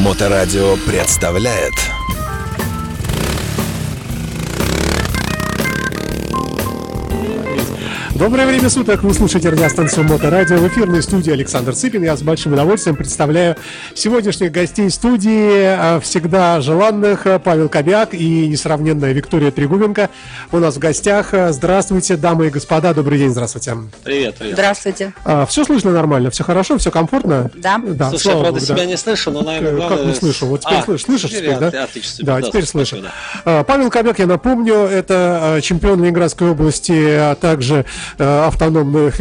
Моторадио представляет Доброе время суток, вы слушаете радиостанцию Моторадио. В эфирной студии Александр Цыпин. Я с большим удовольствием представляю сегодняшних гостей студии, а, всегда желанных, а, Павел Кобяк и несравненная Виктория Трегубенко. У нас в гостях. Здравствуйте, дамы и господа, добрый день, здравствуйте. Привет, привет. Здравствуйте. А, все слышно нормально, все хорошо, все комфортно? Да. Да, Слушай, слава я, правда, богу, себя да. не слышу, но, наверное, главное... Как не слышу? Вот теперь А, слышишь, слышишь теперь, да? Отлично. Да, теперь слышу. спасибо, А, Павел Кобяк, я напомню, это чемпион Ленинградской области, а также автономной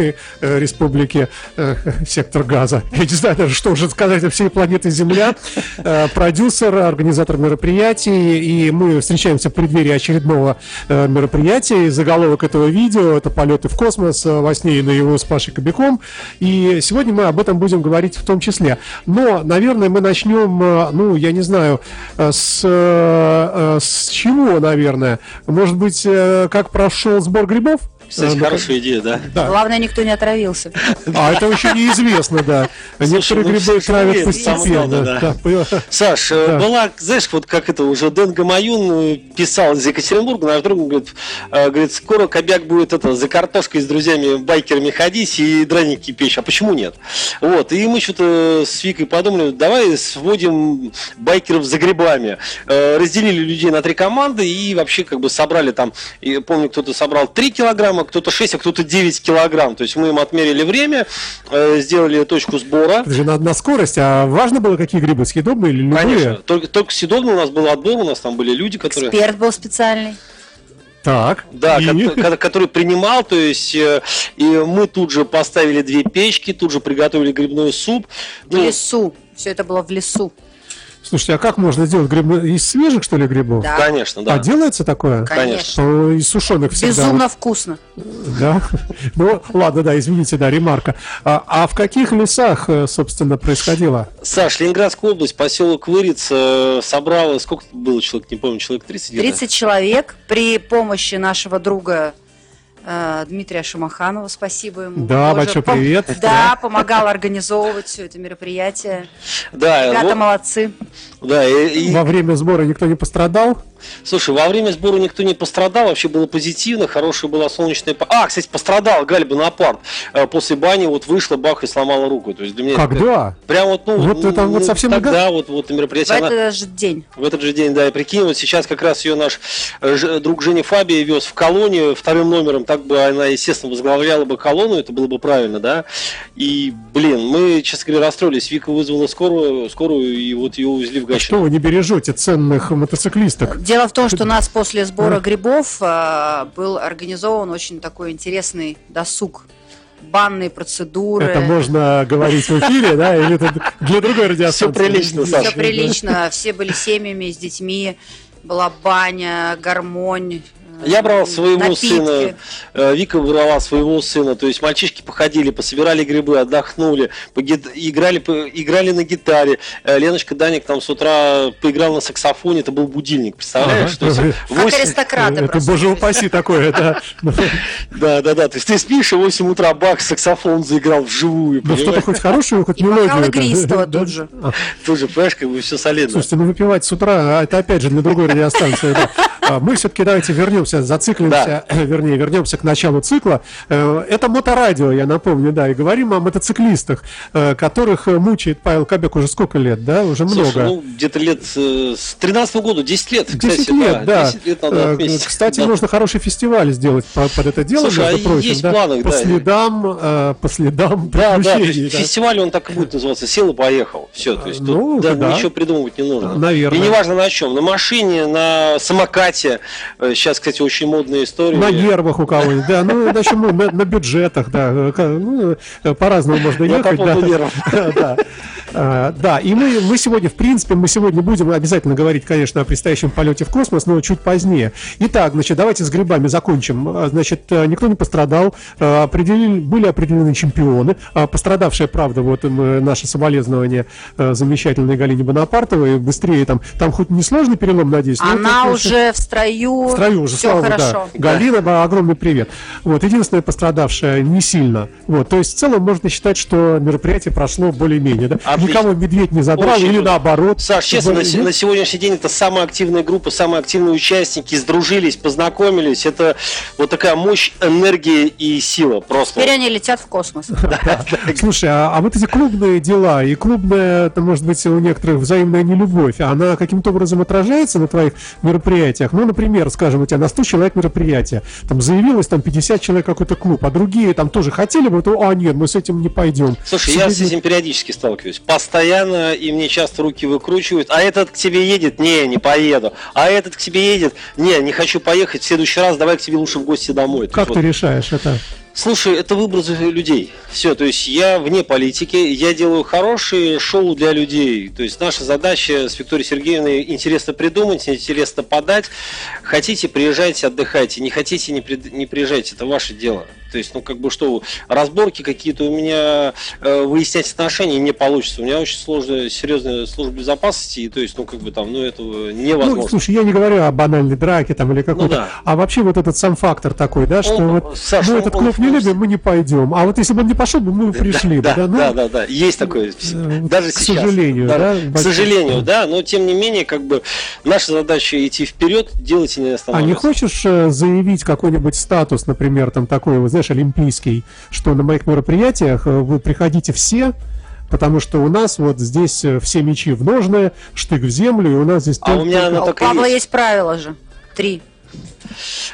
э, республики э, сектор газа. Я не знаю даже, что уже сказать о всей планете Земля. Э, Продюсер, организатор мероприятий, и мы встречаемся в преддверии очередного э, мероприятия. Заголовок этого видео – это полеты в космос э, во сне и наяву с Пашей Кобяком. И сегодня мы об этом будем говорить в том числе. Но, наверное, мы начнем, э, ну, я не знаю, э, с, э, э, с чего, наверное? Может быть, э, как прошел сбор грибов? Кстати, Э, ну, хорошая идея, да? Да. Главное, никто не отравился. А это еще неизвестно, да. Некоторые ну, грибы все травят постепенно. Саш, э, была, знаешь, вот как это уже Дэн Гамаюн э, писал из Екатеринбурга, наш друг говорит, говорит, скоро Кобяк будет это, за картошкой с друзьями байкерами ходить и драники печь. А почему нет? Вот, и мы что-то с Викой подумали, давай сводим байкеров за грибами. Разделили людей на три команды и вообще как бы собрали там, помню, кто-то собрал 3 килограмма, кто-то 6, а кто-то 9 килограмм. То есть мы им отмерили время, э, сделали точку сбора. Это же надо на скорость, а важно было, какие грибы, съедобные или любые? Конечно. Только, только съедобно у нас был отбор, у нас там были люди, которые... Эксперт был специальный. Так. Да, и- ко- ко- который принимал, то есть, э, и мы тут же поставили две печки, тут же приготовили грибной суп. В Ну, лесу. Все это было в лесу. Слушайте, а как можно сделать грибы? Из свежих, что ли, грибов? Да. конечно, да. А делается такое? Конечно. О, Из сушеных всегда. Безумно вкусно. Да? Ну, ладно, да, извините, да, ремарка. А, а в каких лесах, э, собственно, происходило? Саш, Ленинградская область, поселок Выриц э, собрала, сколько было человек, не помню, человек 30 где-то? 30 человек при помощи нашего друга Дмитрия Шамаханова, спасибо ему. Да, Тоже большой пом- привет. Да, помогал организовывать все это мероприятие. Да, Ребята вот, молодцы. да, и- и- Во время сбора никто не пострадал? Слушай, во время сбора никто не пострадал, вообще было позитивно, хорошая была солнечная... А, кстати, пострадал Галь Бонапарт. Э, После бани вот вышла, бах, и сломала руку. То есть для меня это- Когда? Прям вот, ну, Вот это вот ну, совсем тогда вот, вот В мероприятие. она- этот же день. В этот же день, да, и прикинь, вот сейчас как раз ее наш э, ж- друг Женя Фабия вез в колонию вторым номером, так бы она, естественно, возглавляла бы колонну, это было бы правильно, да. И, блин, мы, честно говоря, расстроились. Вика вызвала скорую, скорую и вот ее увезли в А что вы не бережете ценных мотоциклисток? Дело в том, что у нас после сбора грибов э, был организован очень такой интересный досуг. Банные процедуры. Это можно говорить в эфире, да, или это для другой радиостанции? Всё прилично, Все Саша. прилично, все были семьями, с детьми, была баня, гармонь. Я брал своего напитки. сына, э, Вика брала своего сына, то есть мальчишки походили, пособирали грибы, отдохнули, играли, играли на гитаре. Э, Леночка Даник там с утра поиграл на саксофоне, это был будильник, представляешь? Ага. То есть Как восемь- аристократы Это, просто. боже упаси, такое, да. Да, да, да. То есть ты спишь, и в 8 утра бах, саксофон заиграл вживую. Ну, что-то хоть хорошую, хоть И мелодию. да, тут же. а, Тоже, понимаешь, как бы все солидно. Слушайте, ну выпивать с утра, а это опять же для другой радиостанции. А, Мы все-таки давайте вернемся, зациклимся, вернее, вернемся к началу цикла. Э, Это моторадио, я напомню, да, и говорим о мотоциклистах, э, которых э, мучает Павел Кобяк уже сколько лет, да, уже Слушай, много. ну, где-то лет э, с 13 года, 10 лет, 10 кстати, лет, да. 10 лет надо Э, отметить. Кстати, Да. можно хороший фестиваль сделать по- под это дело, Слушай, между а прочим, есть да, планы, по да. следам, э, по следам Да, да, да. фестиваль он так и будет называться, сел и поехал. Все, то есть Ну, тут да, да. ничего придумывать не нужно. Наверное. И неважно на чем, на машине, на самокате. Э, Сейчас, кстати, очень модная история. На нервах у кого-нибудь, да, ну, значит, ну, на, на бюджетах, да, ну, по-разному можно Я по ехать, да. поводу нервов. Да, А, да, и мы, мы сегодня, в принципе, мы сегодня будем обязательно говорить, конечно, о предстоящем полете в космос, но чуть позднее. Итак, значит, давайте с грибами закончим. А, Значит, э, никто не пострадал, э, определили, были определены чемпионы. А, Пострадавшая, правда, вот э, наше соболезнование э, замечательной Галине Бонапартовой, быстрее там, там хоть не сложный перелом, надеюсь? но Она это, уже в строю. в строю уже, Все слава хорошо. да. Галина, ба- огромный привет. Вот, единственная пострадавшая не сильно. Вот, то есть в целом можно считать, что мероприятие прошло более-менее, да? Отлично. никого медведь не задрал, Очень или круто. наоборот. Саш, честно, на, на сегодняшний день это самая активная группа, самые активные участники, сдружились, познакомились. Это вот такая мощь, энергия и сила просто. Теперь они летят в космос. Слушай, а, а вот эти клубные дела и клубная, это может быть у некоторых взаимная нелюбовь, она каким-то образом отражается на твоих мероприятиях? Ну, например, скажем, у тебя на 100 человек мероприятие, там заявилось там 50 человек какой-то клуб, а другие там тоже хотели бы, то, а нет, мы с этим не пойдем. Слушай, я с этим периодически сталкиваюсь. Постоянно, и мне часто руки выкручивают. А этот к тебе едет? Не, не поеду. А этот к тебе едет? Не, не хочу поехать. В следующий раз давай к тебе лучше в гости домой. Как ты вот- решаешь это? Слушай, это выбор людей. Все, то есть я вне политики, я делаю хорошие шоу для людей. То есть наша задача с Викторией Сергеевной интересно придумать, интересно подать. Хотите, приезжайте, отдыхайте. Не хотите, не, при- не приезжайте. Это ваше дело. То есть, ну, как бы что, разборки какие-то у меня, э, выяснять отношения не получится. У меня очень сложная, серьезная служба безопасности, и то есть, ну, как бы там, ну, этого невозможно. Ну, слушай, я не говорю о банальной драке там или какой-то, Ну да. а вообще вот этот сам фактор такой, да, что Он- вот Саш, мы он- этот он клуб в любим, мы не пойдем. А вот если бы он не пошел, бы мы бы пришли бы, да, да, ну, да, да, да, есть такое. э, Даже к сейчас. сожалению, да, К большое- сожалению, да, но тем не менее, как бы наша задача идти вперед, делать и не А не останавливаться. хочешь э, заявить какой-нибудь статус, например, там такой, вот, знаешь, олимпийский, что на моих мероприятиях э, вы приходите все, потому что у нас вот здесь все мечи в ножны, штык в землю, и у нас здесь... А у меня А она у Павла есть. есть правила же. Три.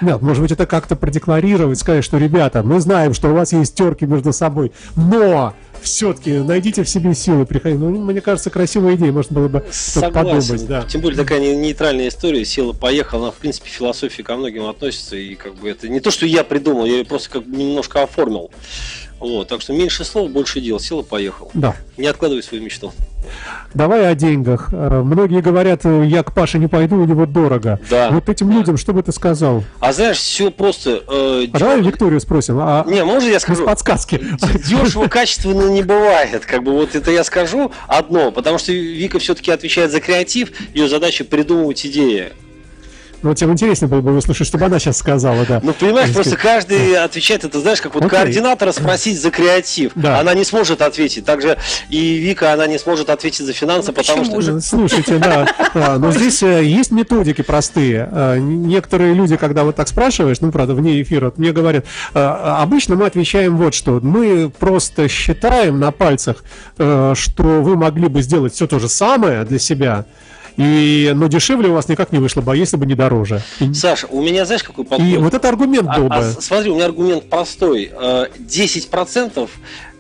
Нет, может быть, это как-то продекларировать, сказать, что, ребята, мы знаем, что у вас есть терки между собой, но все-таки найдите в себе силы приходить. Ну, мне кажется, красивая идея, можно было бы Согласен. подумать, да. Тем более такая не- нейтральная история, села поехала, она в принципе философии ко многим относится и как бы это не то, что я придумал, я ее просто как бы немножко оформил. Вот, так что меньше слов, больше дел. Села, поехал. Да. Не откладывай свою мечту. Давай о деньгах. Э, Многие говорят, я к Паше не пойду, у него дорого. Да. Вот этим людям что бы ты сказал? А знаешь, все просто. э, А давай Викторию спросим. А, Не, можно я скажу? подсказки. Дешево, качественно не бывает. Как бы вот это я скажу одно, потому что Вика все-таки отвечает за креатив, ее задача придумывать идеи. Ну, тем интереснее было бы услышать, чтобы она сейчас сказала, да. Ну, понимаешь, Так просто сказать. каждый отвечает, это знаешь, как вот Окей. координатора спросить за креатив. Да. Она не сможет ответить. Также и Вика, она не сможет ответить за финансы, Ну, потому что... же? Э, Слушайте, да, да, но здесь э, есть методики простые. Э, Некоторые люди, когда вот так спрашиваешь, ну, правда, вне эфира, вот мне говорят, э, обычно мы отвечаем вот что. Мы просто считаем на пальцах, э, что вы могли бы сделать все то же самое для себя, и, но дешевле у вас никак не вышло бы, а если бы не дороже. Саша, у меня знаешь, какой подход? и вот это аргумент А- был а бы. с- смотри, у меня аргумент простой. Э, 10%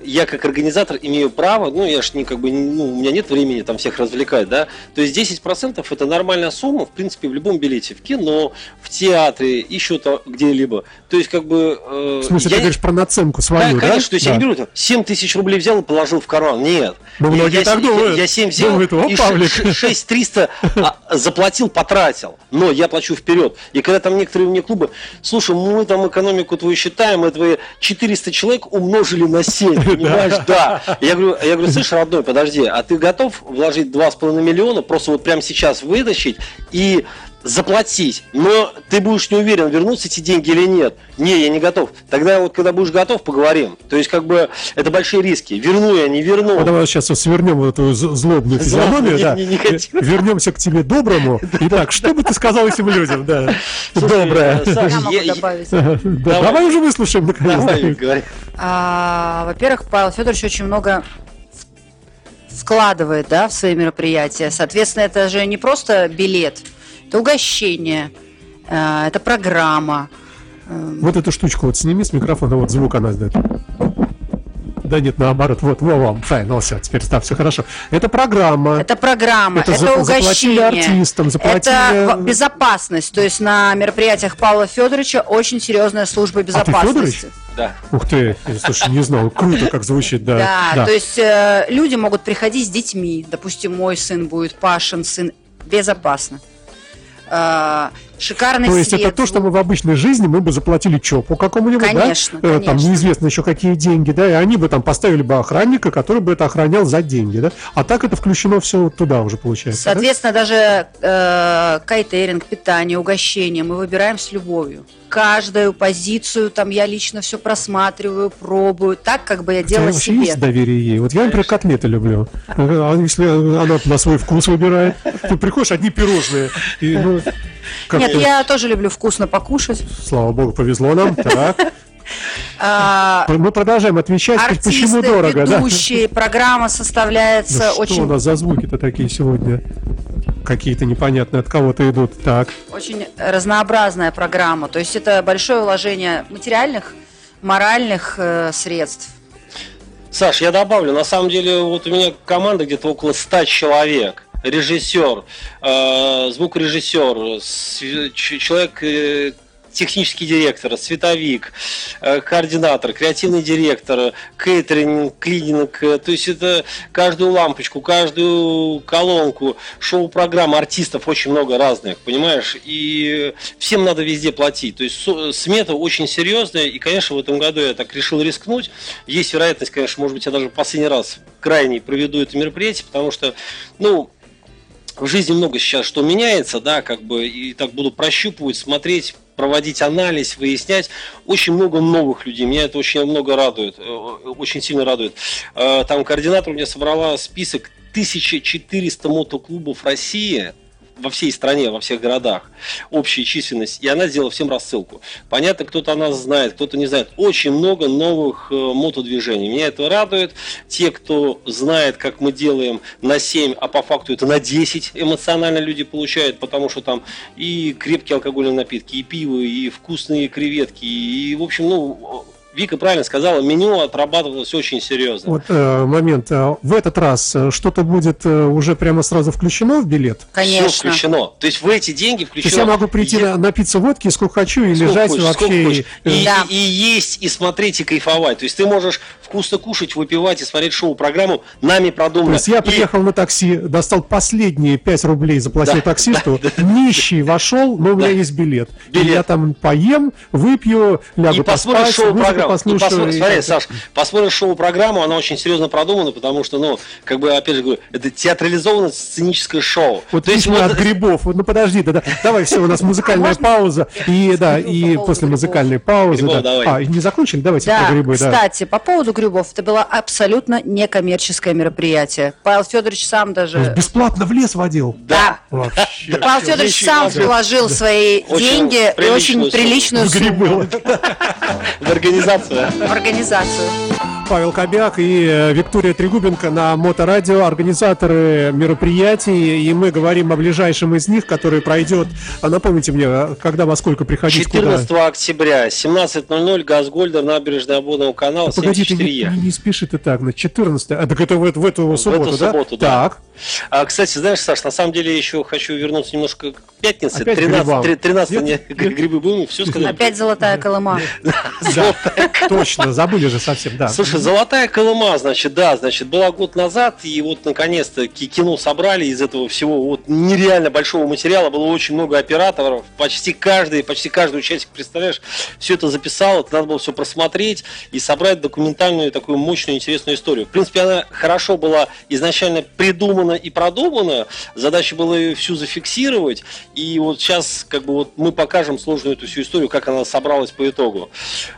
я как организатор имею право, ну я ж не как бы, ну у меня нет времени там всех развлекать, да, то есть 10% это нормальная сумма, в принципе, в любом билете, в кино, в театре, еще то где-либо. То есть как бы... э, В смысле, я ты говоришь про наценку Да, свою, да? конечно, то есть я Да. не беру там 7 тысяч рублей взял и положил в карман. Нет. Ну, Я- многие я, так думают. Я, я 7 взял Думают, «О, и Павлик». 6 300 а, заплатил, потратил. Но я плачу вперед. И когда там некоторые мне клубы, слушай, мы там экономику твою считаем, твои 400 человек умножили на 7, понимаешь? Да. Я говорю, я говорю, слышь, родной, подожди, а ты готов вложить 2,5 миллиона, просто вот прямо сейчас вытащить и заплатить, но ты будешь не уверен, вернутся эти деньги или нет. Не, я не готов. Тогда вот, когда будешь готов, поговорим. То есть, как бы, это большие риски. Верну я, не верну. Ну, давай сейчас вот свернем вот эту злобную физиономию, не- да. не- негативно. Вернемся к тебе доброму. Итак, что бы ты сказал этим людям, да? Слушай, Доброе. э, Саш, Я могу я- я- добавить. Да, Давай уже выслушаем Давай, наконец. говори. А, во-первых, Павел Федорович очень много вкладывает да, в свои мероприятия. Соответственно, это же не просто билет, это угощение, э, это программа. Вот эту штучку вот сними с микрофона, вот звук она издает. Да нет, наоборот, вот, во вам, файн, ну все, теперь да, все хорошо. Это программа. Это программа, Это это, за- заплатили угощение, артистам, заплатили- это безопасность. То есть на мероприятиях Павла Федоровича очень серьезная служба безопасности. Федорович? Да. Ух ты, слушай, не знал, круто как звучит, да. Да, то есть э, люди могут приходить с детьми. Допустим, мой сын будет, Пашин сын, безопасно. Э, Шикарный То есть свет. это то, что мы в обычной жизни мы бы заплатили ЧОПу какому-нибудь, Конечно, да? Э, Там конечно. неизвестно еще какие деньги, да, и они бы там поставили бы охранника, который бы это охранял за деньги, да? А так это включено все вот туда уже получается. да? Соответственно, даже э, кайтеринг, питание, угощение мы выбираем с любовью. Каждую позицию там я лично все просматриваю, пробую, так, как бы я делала вообще себе. есть доверие ей? Вот я, например, котлеты люблю. А если она на свой вкус выбирает? Ты приходишь, одни пирожные. И, ну, как-то, Нет, я тоже люблю вкусно покушать. Слава богу, повезло нам. Так. А, Мы продолжаем отвечать, почему артисты, дорого. да? ведущие, программа Ну, составляется что очень, у нас за звуки-то такие сегодня? Какие-то непонятные от кого-то идут. Так. очень разнообразная программа. То есть это большое вложение материальных, моральных э, средств. Саш, я добавлю, на самом деле, вот у меня команда где-то около 100 человек. Режиссер, э, звукорежиссер, человек, э, технический директор, световик, э, координатор, креативный директор, кейтеринг, клининг. То есть это каждую лампочку, каждую колонку, шоу-программа артистов очень много разных, понимаешь? И всем надо везде платить. То есть смета очень серьезная. И, конечно, в этом году я так решил рискнуть. Есть вероятность, конечно, может быть, я даже последний раз крайний проведу это мероприятие, потому что, ну, в жизни много сейчас что меняется, да, как бы, и так буду прощупывать, смотреть, проводить анализ, выяснять. Очень много новых людей, меня это очень много радует, э, очень сильно радует. Э, Там координатор у меня собрала список 1400 мотоклубов России, во всей стране, во всех городах, общая численность, и она сделала всем рассылку. Понятно, кто-то о нас знает, кто-то не знает. Очень много новых э, мотодвижений. Меня это радует. Те, кто знает, как мы делаем на 7, а по факту это на 10 эмоционально люди получают, потому что там и крепкие алкогольные напитки, и пиво, и вкусные креветки, и, в общем, ну, Вика правильно сказала, меню отрабатывалось очень серьезно. Вот э, момент. э, В этот раз э, что-то будет э, уже прямо сразу включено в билет? Все Конечно. включено. То есть в эти деньги То включено. есть я могу прийти Я- на- напиться водки сколько хочу и Сколько лежать хочешь, вообще. сколько и- хочешь. И, Да. и есть, и смотреть, и кайфовать. То есть ты можешь вкусно кушать, выпивать и смотреть шоу-программу нами То продумано. есть я И- приехал на такси, достал последние 5 рублей, заплатил Да, таксисту, нищий вошел, но у меня Да. есть билет. И Билет. я там поем, выпью, лягу и поспать, шоу-программу. И послушаю. посмотришь, и смотри. Саш, посмотришь шоу-программу, она очень серьезно продумана, потому что, ну, как бы, опять же говорю, это театрализованное сценическое шоу. Вот То есть мы вот- от грибов. Вот, ну подожди, да, да. Давай, все, у нас музыкальная пауза. И да, и после музыкальной паузы. А, не закончили? Давайте Да, про грибы, да. кстати, по поводу грибов, это было абсолютно некоммерческое мероприятие. Павел Федорович сам даже... Бесплатно в лес водил. Да. Вообще. Павел Федорович сам вложил свои деньги и очень приличную сумму в организацию. организацию. Павел Кобяк и э, Виктория Трегубенко на Моторадио, организаторы мероприятий, и мы говорим о ближайшем из них, который пройдет, а напомните мне, а когда во сколько приходить, куда? 14 октября, 17.00, Газгольдер, набережная обводного канала, А Погоди, ты 74 не, не спеши ты так, на 14 а, так это в, эту- в эту субботу, да? субботу, да. Так, А, кстати, знаешь, Саш, на самом деле еще хочу вернуться немножко к пятнице. Опять к 13, грибам. 13 Нет, не, нет. грибы будем, все сказать. Опять золотая колыма. точно, забыли же совсем, да. Слушай, золотая Колыма, значит, да, значит, была год назад, и вот наконец-то ки- кино собрали из этого всего вот нереально большого материала, было очень много операторов, почти каждый, почти каждый участник, представляешь, все это записал, это надо было все просмотреть и собрать документальную такую мощную, интересную историю. В принципе, она хорошо была изначально придумана и продумана, задача была ее всю зафиксировать, и вот сейчас как бы вот мы покажем сложную эту всю историю, как она собралась по итогу.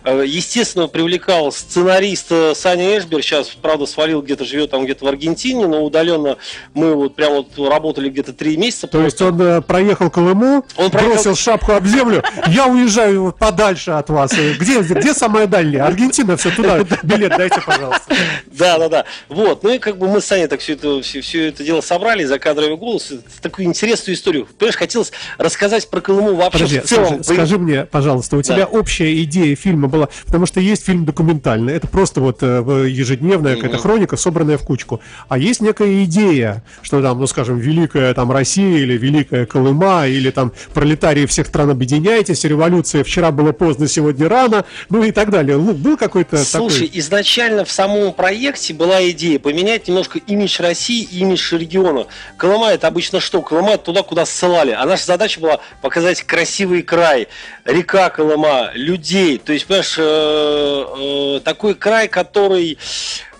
Э, Естественно, привлекал сценариста Саня Эшбер, сейчас, правда, свалил где-то, живет там где-то в Аргентине, но удаленно мы вот прям вот работали где-то три месяца. То есть он э, проехал Колыму, Он проехал- бросил шапку об землю, я уезжаю подальше от вас. Где, где самая дальняя? Аргентина, все туда, билет дайте, пожалуйста. Да, да, да. Вот. Ну и как бы мы с Саней так все это, все, все это дело собрали за кадровый голос. Такую интересную историю. Понимаешь, хотелось рассказать про Колыму вообще Подожди, в целом. скажи, скажи мне, пожалуйста, у тебя Да. общая идея фильма была, потому что есть фильм документальный, это просто вот вот э, ежедневная какая-то хроника, собранная в кучку. А есть некая идея, что там, ну скажем, великая там Россия или великая Колыма, или там пролетарии всех стран объединяйтесь, революция вчера было поздно, сегодня рано, ну и так далее. Ну, был какой-то Слушай, такой... изначально в самом проекте была идея поменять немножко имидж России и имидж региона. Колыма это обычно что? Колыма это туда, куда ссылали. А наша задача была показать красивый край, река Колыма, людей. То есть, понимаешь, э, э, такой край, который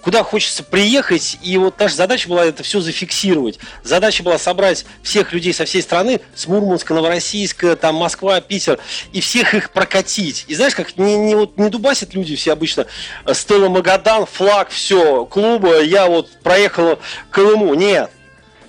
куда хочется приехать, и вот наша задача была это все зафиксировать. Задача была собрать всех людей со всей страны, с Мурманска, Новороссийска, там Москва, Питер, и всех их прокатить. И знаешь, как не, не, вот, не дубасят люди все обычно, э, Стелла Магадан, флаг, все, клуба, я вот проехал Колыму. Нет.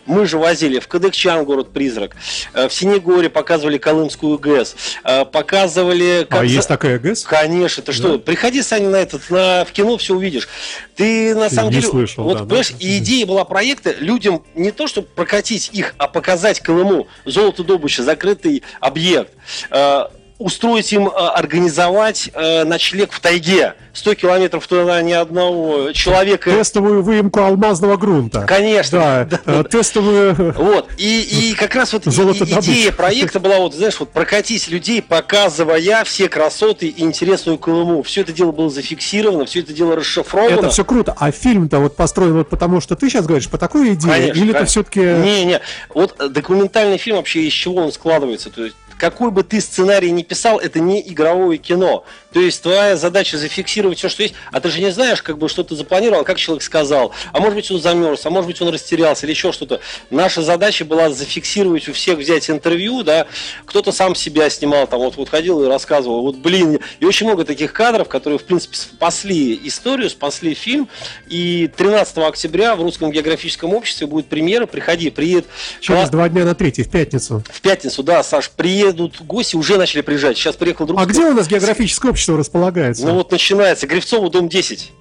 Мы же возили в Кадыкчан, город-призрак, э, в Синегоре показывали Колымскую ГЭС, э, показывали... А за- есть такая ГЭС? Конечно, ты что, приходи, Саня, на этот, на, в кино все увидишь. Ты на самом не деле, слышал, вот да, да. понимаешь, и идея была проекта людям не то, чтобы прокатить их, а показать Колыму, золото-добыча, закрытый объект, Э, устроить им, э, организовать э, ночлег в тайге. 100 километров туда ни одного человека. Тестовую выемку алмазного грунта. Конечно. Да, э, тестовую... Вот, и, и как раз вот идея проекта была, вот, знаешь, вот прокатить людей, показывая все красоты и интересную Колыму. Все это дело было зафиксировано, все это дело расшифровано. Это все круто. А фильм-то вот построен вот потому, что ты сейчас говоришь, по такой идее? Конечно, Или это конечно. все-таки... Не, не. Вот документальный фильм вообще из чего он складывается? То есть какой бы ты сценарий ни писал, это не игровое кино. То есть твоя задача зафиксировать все, что есть, а ты же не знаешь, как бы что ты запланировал, как человек сказал. А может быть он замерз, а может быть он растерялся или еще что-то. Наша задача была зафиксировать у всех, взять интервью, да. Кто-то сам себя снимал, там вот, вот ходил и рассказывал, вот блин, и очень много таких кадров, которые в принципе спасли историю, спасли фильм. И 13 октября в Русском географическом обществе будет премьера, приходи, приедет Через два дня на третий, в пятницу. в пятницу, да, Саш, приедут гости, уже начали приезжать. Сейчас приехал друг. А где у нас географическое общество располагается? Ну вот начинается. Грифцово, дом 10.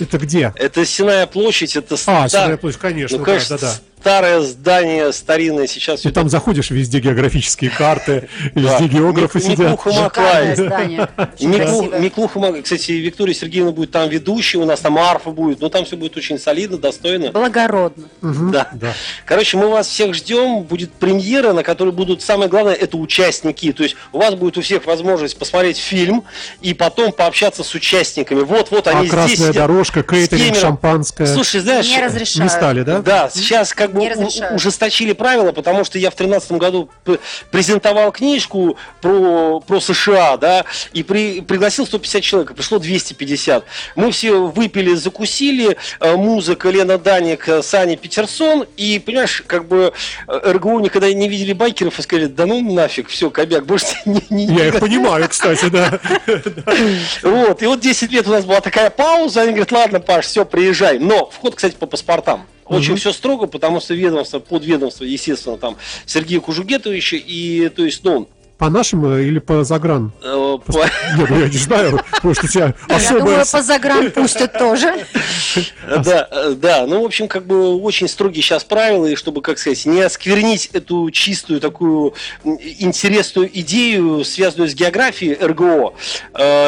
Это где? Это Сенная площадь, это А, Сенная площадь, конечно, ну, да, да, да. Старое здание, старинное, сейчас все там заходишь, везде географические карты, везде географы сидят. Миклуха Шикарное Маклай. здание. Очень Миклу, красивое. Миклуха Мак- Кстати, Виктория Сергеевна будет там ведущей, у нас там арфа будет, но там все будет очень солидно, достойно. Благородно. Да. Да. Короче, мы вас всех ждем. Будет премьера, на которой будут, самое главное, это участники. То есть у вас будет у всех возможность посмотреть фильм и потом пообщаться с участниками. Вот-вот А они здесь красная дорожка, кейтеринг, шампанское. Слушай, знаешь, Не разрешают. Не стали, да? да, сейчас как Не разрешают. ужесточили правила, потому что я в 2013 году презентовал книжку про, про США, да, и при- пригласил 150 человек, а пришло 250. Мы все выпили, закусили, э, музыка Лена Даник, э, Саня Петерсон, и, понимаешь, как бы э, РГУ никогда не видели байкеров и сказали, да ну нафиг, все, кобяк, больше не, не- Я их понимаю, кстати, да. вот, и вот 10 лет у нас была такая пауза, они говорят, ладно, Паш, все, приезжай. Но вход, кстати, по паспортам. Очень все строго, потому что ведомство, подведомство, естественно, там Сергей Кужугетович, и, то есть, ну, По нашим э, или по загран? э, по- Нет, ну я не знаю, может у тебя Я особая... думаю, по загран пустят тоже. да, э, да, ну, в общем, как бы очень строгие сейчас правила, и чтобы, как сказать, не осквернить эту чистую такую интересную идею, связанную с географией РГО,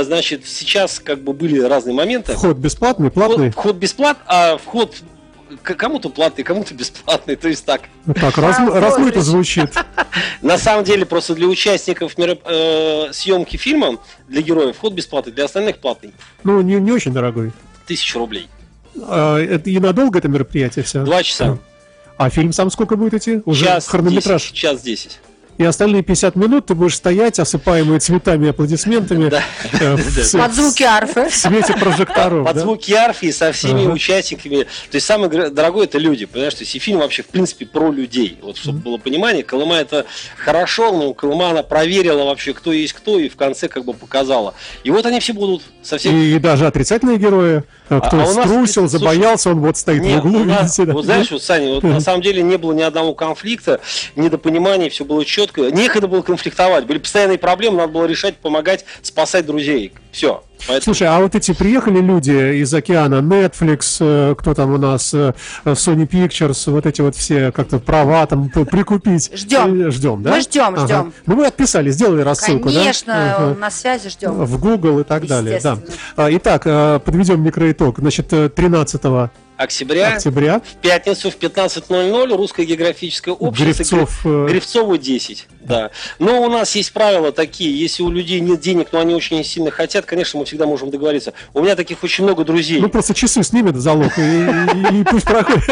значит, сейчас как бы были разные моменты. Вход бесплатный, платный? Вход, вход бесплат, а вход кому-то платный, кому-то бесплатный, то есть так. Так, раз- Павел размыто звучит. На самом деле, просто для участников мероп- э, съемки фильма, для героев, вход бесплатный, для остальных платный. Ну, не, не очень дорогой. Тысяча рублей. А, это и надолго это мероприятие все? Два часа. А фильм сам сколько будет идти? Уже Час хронометраж. 10, час 10. И остальные 50 минут ты будешь стоять, осыпаемый цветами и аплодисментами э, Под звуки арфы. в свете прожекторов. Под звуки арфи со всеми участниками. То есть самое дорогое это люди, понимаешь? То есть и фильм вообще в принципе про людей. Вот чтобы было понимание, Колыма это хорошо, но Колыма она проверила вообще, кто есть кто, и в конце как бы показала. И вот они все будут со всех И, даже отрицательные герои, э, кто а у нас, струсил, забоялся, он вот стоит Нет, в углу, у нас- видите, вот знаешь, вот, Саня, вот на самом деле не было ни одного конфликта, недопонимания, все было четко. Четко. Некогда было конфликтовать. Были постоянные проблемы, надо было решать, помогать, спасать друзей. Все. Поэтому... Слушай, а вот эти приехали люди из океана, Netflix, э, кто там у нас, э, Sony Pictures, вот эти вот все как-то права там прикупить. Ждем. Ждем, да? Мы ждем, ага. ждем. Ну, мы отписали, сделали рассылку, Конечно, да? Конечно, на связи ждем. В Google и так далее, да. А, итак, подведем микроитог. Значит, 13 октября, октября. в пятницу в 15.00 Русское географическое общество Грифцов, э, Грифцову 10. Да. Но у нас есть правила такие, если у людей нет денег, но они очень сильно хотят, конечно, мы всегда можем договориться. У меня таких очень много друзей. Ну просто часы снимет залог и, и, пусть проходит.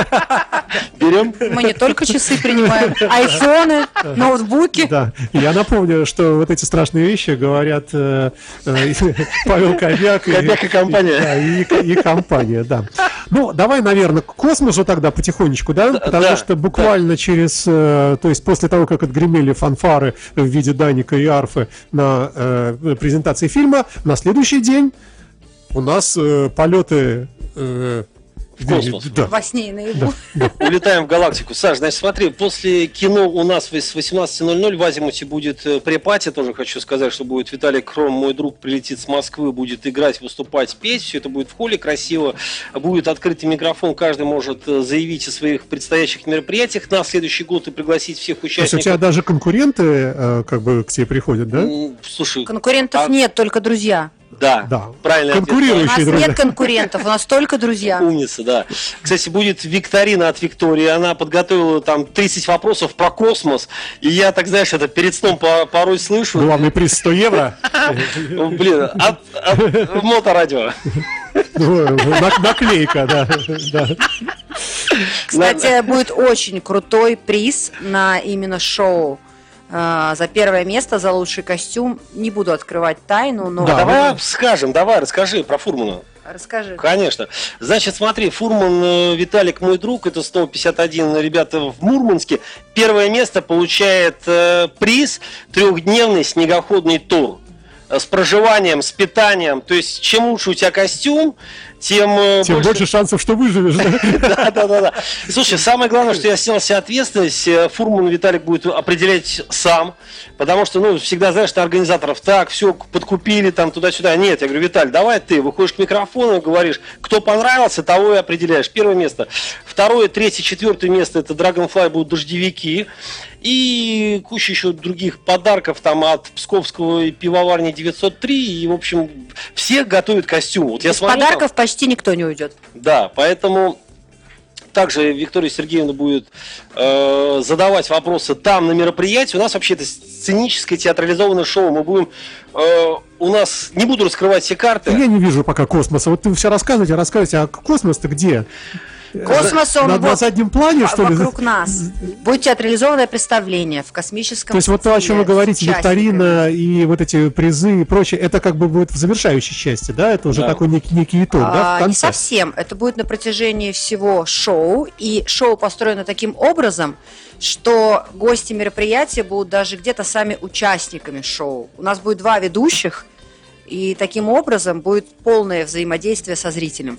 Берем? Мы не только часы принимаем, айфоны, ноутбуки. Да. Я напомню, что вот эти страшные вещи говорят э, э, Павел Кобяк. Кобяк и, и компания. Да, и, и компания, да. Ну, давай, наверное, к космосу тогда потихонечку, да? Потому да, что буквально да. через, э, то есть после того, как отгремели фанфары в виде Даника и Арфы на э, презентации фильма, на следующий день у нас э, полеты э, в космос. Да. Во сне и наяву. Да. Улетаем в галактику. Саш, значит, смотри, после кино у нас с 18.00 в Азимуте будет э, препати, тоже хочу сказать, что будет Виталий Кром, мой друг, прилетит с Москвы, будет играть, выступать, петь. Все это будет в холле красиво. Будет открытый микрофон, каждый может э, заявить о своих предстоящих мероприятиях на следующий год и пригласить всех участников. То есть у тебя даже конкуренты э, как бы к тебе приходят, да? Слушай. Конкурентов а... нет, только друзья. Да, да. правильно. Конкурирующие У нас друзья. нет конкурентов, у нас только друзья. Умница, да. Кстати, будет викторина от Виктории. Она подготовила там 30 вопросов про космос. И я, так знаешь, это перед сном порой слышу. Главный приз 100 евро. Блин, от моторадио. Ну, наклейка, да. Кстати, будет очень крутой приз на именно шоу за первое место, за лучший костюм. Не буду открывать тайну, но... Да, давай скажем, давай, расскажи про Фурмана. Расскажи. Конечно. Значит, смотри, Фурман э, Виталик, мой друг, это 151 ребята в Мурманске. Первое место получает э, приз трехдневный снегоходный тур с проживанием, с питанием. То есть, чем лучше у тебя костюм, тем, э, тем больше... больше шансов, что выживешь. Да, да, да, да. Слушай, самое главное, что я снял себе ответственность, э, Фурман Виталик будет определять сам, потому что, ну, всегда знаешь, что организаторов так, все, подкупили там туда-сюда. Нет, я говорю, Виталь, давай ты выходишь к микрофону и говоришь, кто понравился, того и определяешь. Первое место. Второе, третье, четвертое место, это Dragonfly будут дождевики и куча еще других подарков там от Псковского пивоварни 903. И, в общем, все готовят костюм. Вот я смотрю, подарков там... почти никто не уйдет. Да, поэтому также Виктория Сергеевна будет э, задавать вопросы там на мероприятии. У нас вообще это сценическое театрализованное шоу. Мы будем э, у нас не буду раскрывать все карты. Я не вижу пока космоса. Вот вы все рассказываете, рассказываете, а космос-то где? Космос, он на, на заднем плане, что ли? Вокруг нас. Будет театрализованное представление в космическом То есть вот то, о чем вы говорите, викторина и вот эти призы и прочее, это как бы будет в завершающей части, да? Это уже да. такой некий, некий итог, а, да, в конце? Не совсем. Это будет на протяжении всего шоу, и шоу построено таким образом, что гости мероприятия будут даже где-то сами участниками шоу. У нас будет два ведущих, и таким образом будет полное взаимодействие со зрителем.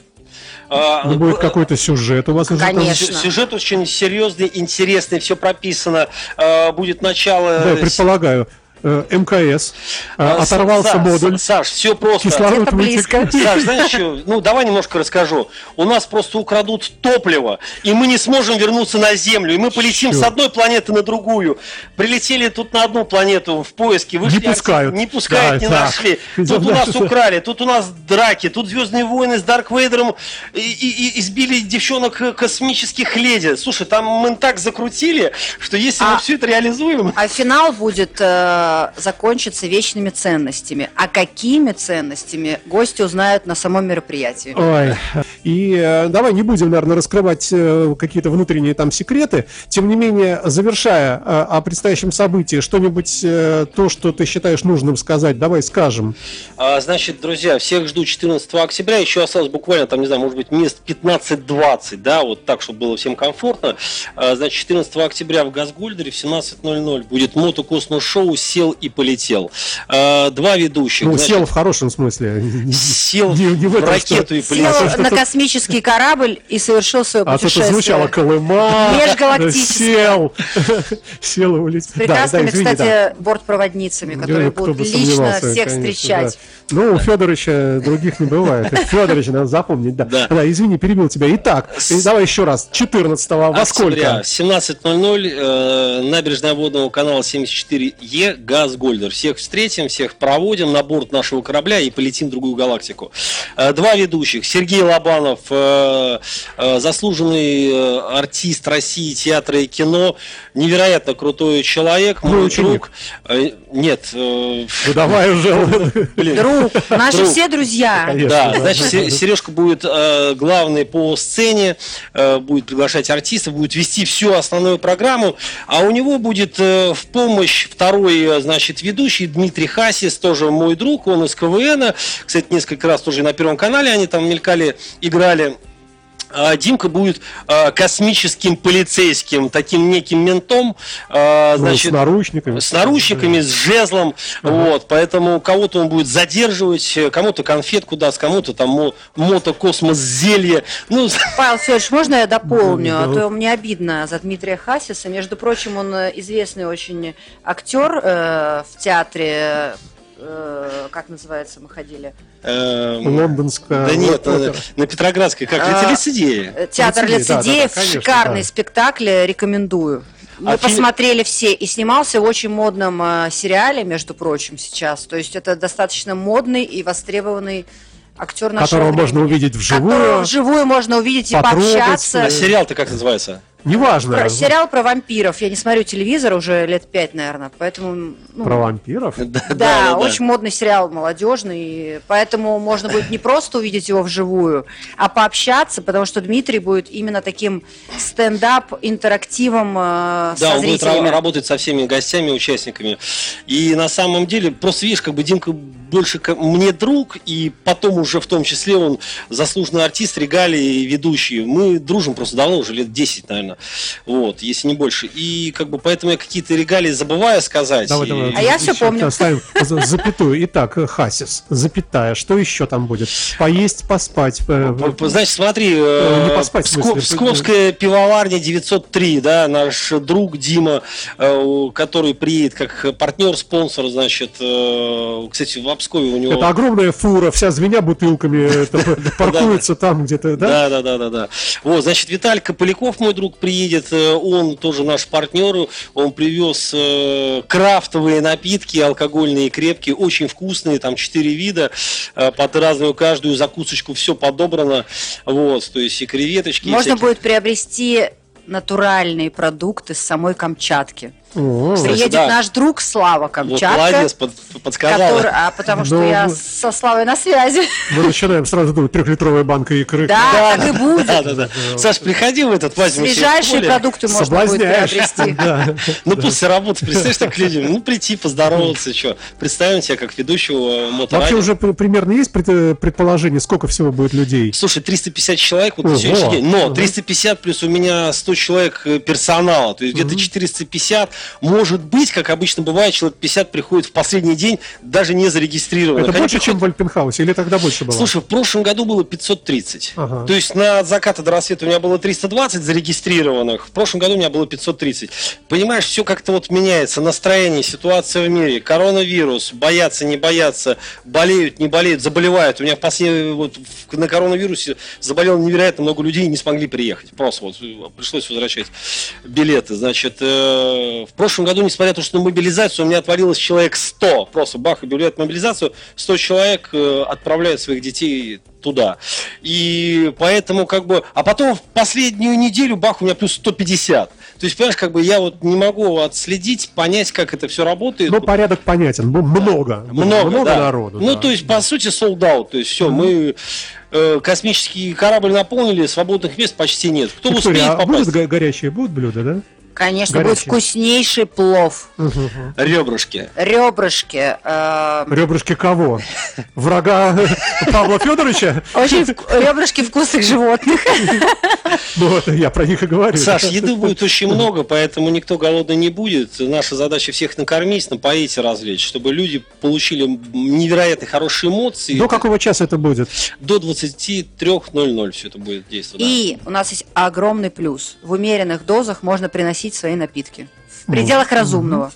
А, ну, будет какой-то сюжет у вас уже Конечно. Там... Сюжет очень серьезный, интересный, все прописано. А, будет начало... Да, я предполагаю. Э, МКС, э, а, оторвался Саш, модуль. Саш, все просто. Кислород Это близко. Саш, знаешь что, ну давай немножко расскажу. У нас просто украдут топливо, и мы не сможем вернуться на Землю, и мы полетим Черт. с одной планеты на другую. Прилетели тут на одну планету в поиске, вышли... Не пускают. Не пускают, да, не да. нашли. Тут у нас украли, тут у нас драки, тут Звездные войны с Дарк Вейдером и, и, и избили девчонок космических леди. Слушай, там мы так закрутили, что если а, мы все это реализуем... А финал будет... Э закончится вечными ценностями. А какими ценностями гости узнают на самом мероприятии? Ой. И э, давай не будем, наверное, раскрывать э, какие-то внутренние там секреты. Тем не менее, завершая э, о предстоящем событии, что-нибудь э, то, что ты считаешь нужным сказать, давай скажем. А, значит, друзья, всех жду 14 октября. Еще осталось буквально, там, не знаю, может быть, мест 15-20, да, вот так, чтобы было всем комфортно. А, значит, 14 октября в Газгольдере в 17.00 будет мотокосмос-шоу сел и полетел. Э, Два ведущих. Ну, значит, сел в хорошем смысле. сел не- не в в этом, ракету и что- полетел. Сел на космический корабль и совершил свое А тут путешествие. звучало Колыма. Межгалактическое. Сел. Сел и улетел. Да, да, Прекрасными, извини, да. кстати, бортпроводницами, которые кто будут бы лично всех конечно, встречать. да. Ну, у Федоровича других не бывает. Федорович, надо запомнить, да. Да. Да, извини, перебил тебя. Итак, и давай еще раз. 14 во сколько? 17.00, э, набережная водного канала 74Е, Газгольдер. Всех встретим, всех проводим на борт нашего корабля и полетим в другую галактику. Э, два ведущих. Сергей Лобанов, э, э, заслуженный артист России, театра и кино, невероятно крутой человек, Мой мой ученик. друг. Нет, Ну, давай уже. блин. Друг, наши Друг. все друзья. Конечно, Да, да. значит, Се- Сережка будет главный по сцене, будет приглашать артистов, будет вести всю основную программу, а у него будет в помощь второй, э, значит, ведущий Дмитрий Хасис, тоже мой друг, он из КВН, кстати, несколько раз тоже на Первом канале они там мелькали, играли. А Димка будет э, космическим полицейским, таким неким ментом, э, Ну, значит, С наручниками. с наручниками, с жезлом, вот, поэтому кого-то он будет задерживать, кому-то конфетку даст, кому-то там мо- мотокосмос зелье, ну, Павел Федорович, можно я дополню? А Да. то мне обидно за Дмитрия Хасиса. Между прочим, он э, известный очень актер э, в театре. Э, как называется, мы ходили? эм, Лондонская. да нет, э, на Петроградской, как, А, это лицедеи. Э, Театр да, да, лицедеев. да, конечно, Шикарный да. спектакль, рекомендую. Мы А фильм- посмотрели все. И снимался в очень модном э, сериале, между прочим, сейчас. То есть это достаточно модный и востребованный актер нашего Которого времени. можно увидеть Которого вживую. вживую можно увидеть и пообщаться. А сериал-то как называется? Неважно. Про- сериал про вампиров. Я не смотрю телевизор уже лет пять, наверное, поэтому... ну, Про вампиров. да, очень модный сериал, молодежный, поэтому можно будет не просто увидеть его вживую, а пообщаться, потому что Дмитрий будет именно таким стендап-интерактивом э, Да, со он будет зрителями. работать со всеми гостями, участниками. И на самом деле, просто видишь, как бы Димка больше ко- мне друг, и потом уже в том числе он заслуженный артист, регалии, ведущий. Мы дружим просто давно, уже лет 10, наверное. Вот, если не больше. И как бы поэтому я какие-то регалии забываю сказать. Давай, И- давай, А я всё еще помню. Ставим за- запятую. Итак, э, Хасис, запятая. Что еще там будет? Поесть, поспать. э, Значит, смотри, Э, не поспать, Псковская пивоварня 903, да, наш друг Дима, который приедет как партнер, спонсор, значит, кстати, в Пскове у него... Это огромная фура, вся звеня бутылками, паркуется там где-то, да? Да, да, да, да, да. Вот, значит, Виталий Поляков, мой друг, приедет. э, Он тоже наш партнер. Он привез э, крафтовые напитки, алкогольные, крепкие, очень вкусные, там четыре вида, э, под разную каждую закусочку все подобрано. Вот, то есть и креветочки. и Можно всякие- будет приобрести натуральные продукты с самой Камчатки. О, Приедет да. наш друг Слава Вот Камчатка. молодец, под- подсказала. который- а потому что Ну, я со Славой на связи. Мы начинаем сразу думать, трехлитровая банка икры. Да, так и будет. Да, да, да. Саш, приходи в этот, себе Свежайшие продукты можно будет приобрести. Да. Ну, после работы, представляешь, так людям, ну, прийти, поздороваться, что, представим тебя как ведущего моторадио. Вообще уже при- примерно есть пред- предположение, сколько всего будет людей? Слушай, 350 человек вот на сегодняшний день. Но Ага. 350 плюс у меня 100 человек э, персонала. То есть где-то 450. Может быть, как обычно бывает, человек 50 приходит в последний день, даже не зарегистрировано. Это Они больше, чем приходят- в Альпенхаусе, или тогда больше было? Слушай, в прошлом году было 530. Ага. То есть на от заката до рассвета у меня было 320 зарегистрированных. В прошлом году у меня было 530. Понимаешь, все как-то вот меняется. Настроение, ситуация в мире, коронавирус, боятся, не боятся, болеют, не болеют, заболевают. У меня в последний, вот на коронавирусе заболело невероятно много людей и не смогли приехать. Просто вот пришлось возвращать билеты. Значит, э, в прошлом году, несмотря на то, что на мобилизацию у меня отвалилось человек 100. Просто бах, объявляют мобилизацию, 100 человек э, отправляют своих детей туда. И поэтому как бы... А потом в последнюю неделю, бах, у меня плюс 150. То есть, понимаешь, как бы я вот не могу отследить, понять, как это все работает. Но порядок понятен, ну, много. Много, да. народу. Ну, да. то есть, по сути, out. То есть, все, мы э, космический корабль наполнили, свободных мест почти нет. Кто Виктория, успеет а попасть? будут го- горячие будут блюда, да? Конечно, будет Горячий. вкуснейший плов, Ребрышки. ребрышки. э, Ребрышки кого? Врага Павла Федоровича? Очень ребрышки вкусных животных. Ну, вот я про них и говорю. Саш, еды будет очень много, поэтому никто голодный не будет. Наша задача всех накормить, напоить и развлечь, чтобы люди получили невероятно хорошие эмоции. До какого часа это будет? До 23.00 все это будет действовать. да. И у нас есть огромный плюс. В умеренных дозах можно приносить свои напитки. В пределах разумного.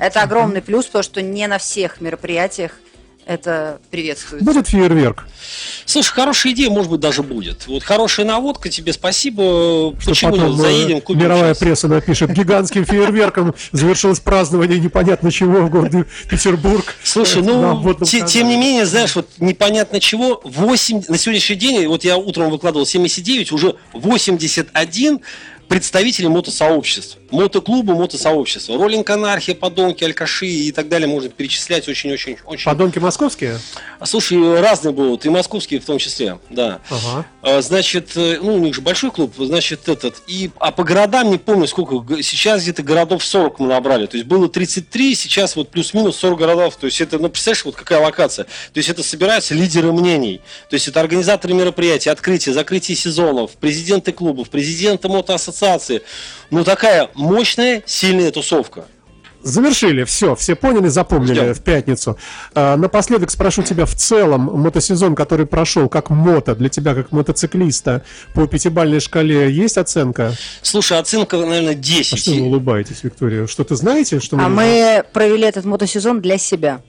Это огромный плюс, потому что не на всех мероприятиях это приветствуется. Будет фейерверк. Слушай, хорошая идея, может быть, даже будет. Вот хорошая наводка, тебе спасибо. Что Почему потом не э, заедем, купим мировая сейчас? пресса напишет. Гигантским фейерверком завершилось празднование непонятно чего в городе Петербург. Слушай, ну, те- тем не менее, знаешь, вот непонятно чего, 8, на сегодняшний день, вот я утром выкладывал 79, уже 81 представителей мотосообществ. Мотоклуба, мотосообщества. Роллинг Анархия, Подонки, Алькаши и так далее можно перечислять очень-очень. очень. Подонки московские? Слушай, разные будут, и московские в том числе, да. Ага. А, Значит, э, ну, у них же большой клуб, значит, этот. И, а по городам не помню, сколько. Сейчас где-то городов 40 мы набрали. То есть было 33, сейчас вот плюс-минус 40 городов. То есть это, ну, представляешь, вот какая локация. То есть это собираются лидеры мнений. То есть это организаторы мероприятий, открытия, закрытие сезонов, президенты клубов, президенты мотоассоциации. Ну, такая мощная, сильная тусовка. Завершили, все, все поняли, запомнили Ждем. в пятницу. А, напоследок спрошу тебя в целом, мотосезон, который прошел, как мото, для тебя, как мотоциклиста, по пятибалльной шкале есть оценка? Слушай, оценка, наверное, А 10. что вы улыбаетесь, Виктория? Что-то знаете? Что А не мы провели этот мотосезон для себя.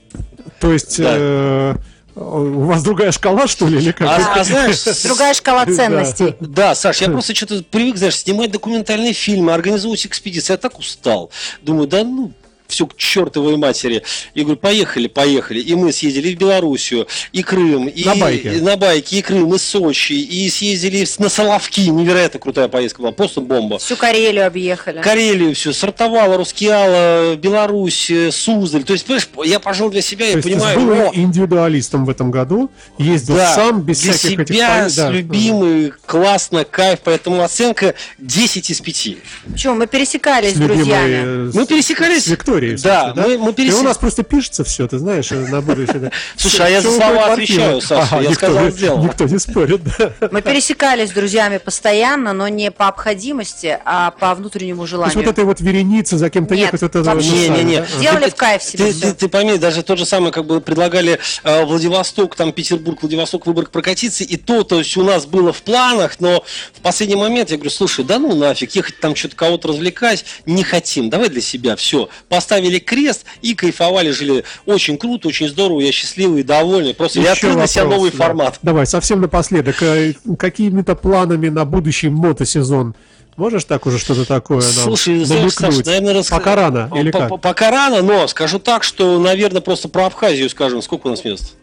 То есть Да. э, у вас другая шкала, что ли, или как? А, а знаешь, Другая шкала Да. ценностей. Да, Саш, я просто что-то привык, знаешь, снимать документальные фильмы, организовывать экспедиции. Я так устал. Думаю, да ну, все к чертовой матери. Я говорю, поехали, поехали. И мы съездили и в Белоруссию, и Крым, и На байке. и на байке, и Крым, и Сочи, и съездили на Соловки. Невероятно крутая поездка была, просто бомба. Всю Карелию объехали. Карелию все, Сартовала, Рускеала, Беларусь, э, Суздаль. То есть, понимаешь, я пожил для себя, То я есть ты понимаю, был о, индивидуалистом в этом году, ездил да, сам, без для всяких этих... себя, пон- с да. любимый, классно, кайф, поэтому оценка 10 из 5. Почему? Мы пересекались С с любимой, друзьями. э, Мы пересекались. С Викторией, в Да, смысле, мы- мы пересе- И у нас просто пишется все, ты знаешь, э, на будущее. да. Слушай, а я за слова отвечаю. Саша, я сказал, сделал. Никто не спорит, да. Мы пересекались с друзьями постоянно, но не по обходимости, а по внутреннему То есть желанию. вот этой вот вереницы за кем-то ехать, это Не, не, не. да? Сделали Ты- в кайф себе Ты, ты, пойми, даже то же самое, как бы предлагали э, Владивосток, там Петербург, Владивосток, Выборг прокатиться, и то, то есть у нас было в планах, но в последний момент я говорю, слушай, да ну нафиг, ехать там что-то кого-то развлекать не хотим, давай для себя все. Поставили крест и кайфовали, жили очень круто, очень здорово, я счастливый, довольный, просто я Еще открыл для себя вопрос, новый да. формат. Давай, совсем напоследок. э, Какими-то планами на будущий мотосезон? Можешь так уже что-то такое нам Слушай, знаешь, Саш, намекнуть? наверное, рас- Пока рано или как? Пока рано, но скажу так, что, наверное, просто про Абхазию скажем. Сколько у нас мест?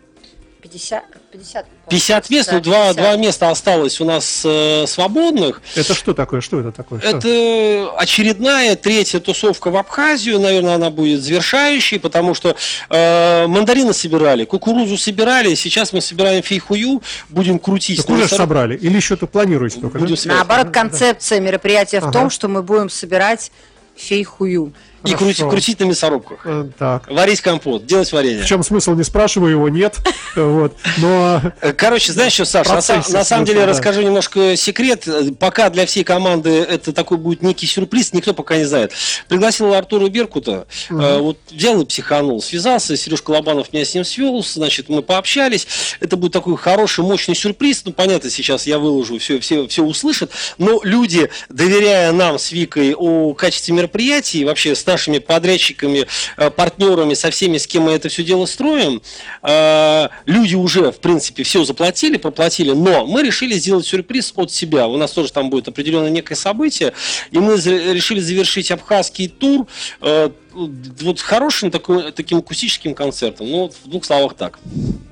50, 50, 50 мест, Да, ну, два, 50. два места осталось у нас э, свободных. Это что такое? Что это такое? Что? Это очередная третья тусовка в Абхазию, наверное, она будет завершающей, потому что э, мандарины собирали, кукурузу собирали, сейчас мы собираем фейхую, будем крутить. Так уже на собрали? Или еще то планируете только? да? Будем собирать. Наоборот, концепция мероприятия в Ага. том, что мы будем собирать фейхую. И крутить, крутить на мясорубках. Э, Так. Варить компот, делать варенье. В чем смысл, не спрашиваю его, нет. Вот. Но Э, Короче, знаешь что, Саш, на, на самом деле да. расскажу немножко секрет. Э, Пока для всей команды это такой будет некий сюрприз, никто пока не знает. Пригласил Артура Беркута, э, вот взял и психанул, связался, Сережка Лобанов меня с ним свел, значит, мы пообщались. Это будет такой хороший, мощный сюрприз. Ну, понятно, сейчас я выложу, все, все, все услышат. Но люди, доверяя нам с Викой о качестве мероприятий, вообще с нашими подрядчиками, э, партнерами, со всеми, с кем мы это все дело строим, э, люди уже, в принципе, все заплатили, проплатили, но мы решили сделать сюрприз от себя. У нас тоже там будет определенное некое событие, и мы решили завершить абхазский тур э, вот хорошим такой, таким акустическим концертом. Ну, в двух словах так.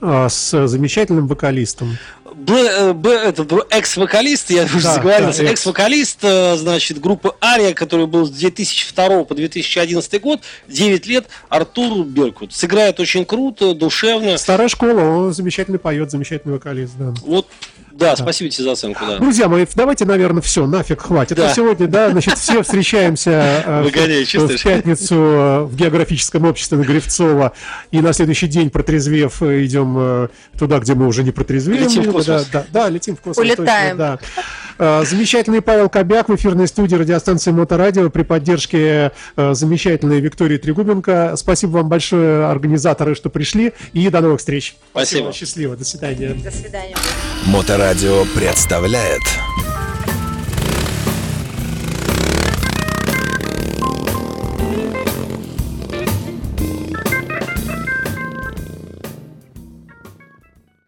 а, с замечательным вокалистом. Б- э, Б- этот б- экс-вокалист, я уже Да, заговорился, да, экс. экс-вокалист, э, значит, группы Ария, который был с 2002 по 2011 год, 9 лет, Артур Беркут. Сыграет очень круто, душевно. Старая школа, он замечательно поет, замечательный вокалист, да. Вот Да, спасибо тебе за оценку, да. Друзья мои, давайте, наверное, все, нафиг хватит. Да. На сегодня, да, значит, все встречаемся э, Выгоняй, в- в пятницу э, в географическом обществе на Гривцова. И на следующий день, протрезвев, э, идем туда, где мы уже не протрезвеем. Летим в Да, космос. Да, да, летим в космос. Улетаем. точно, да. Э, Замечательный Павел Кобяк в эфирной студии радиостанции Моторадио при поддержке э, замечательной Виктории Трегубенко. Спасибо вам большое, организаторы, что пришли. И до новых встреч. Спасибо. Счастливо. До свидания. До свидания. Моторадио представляет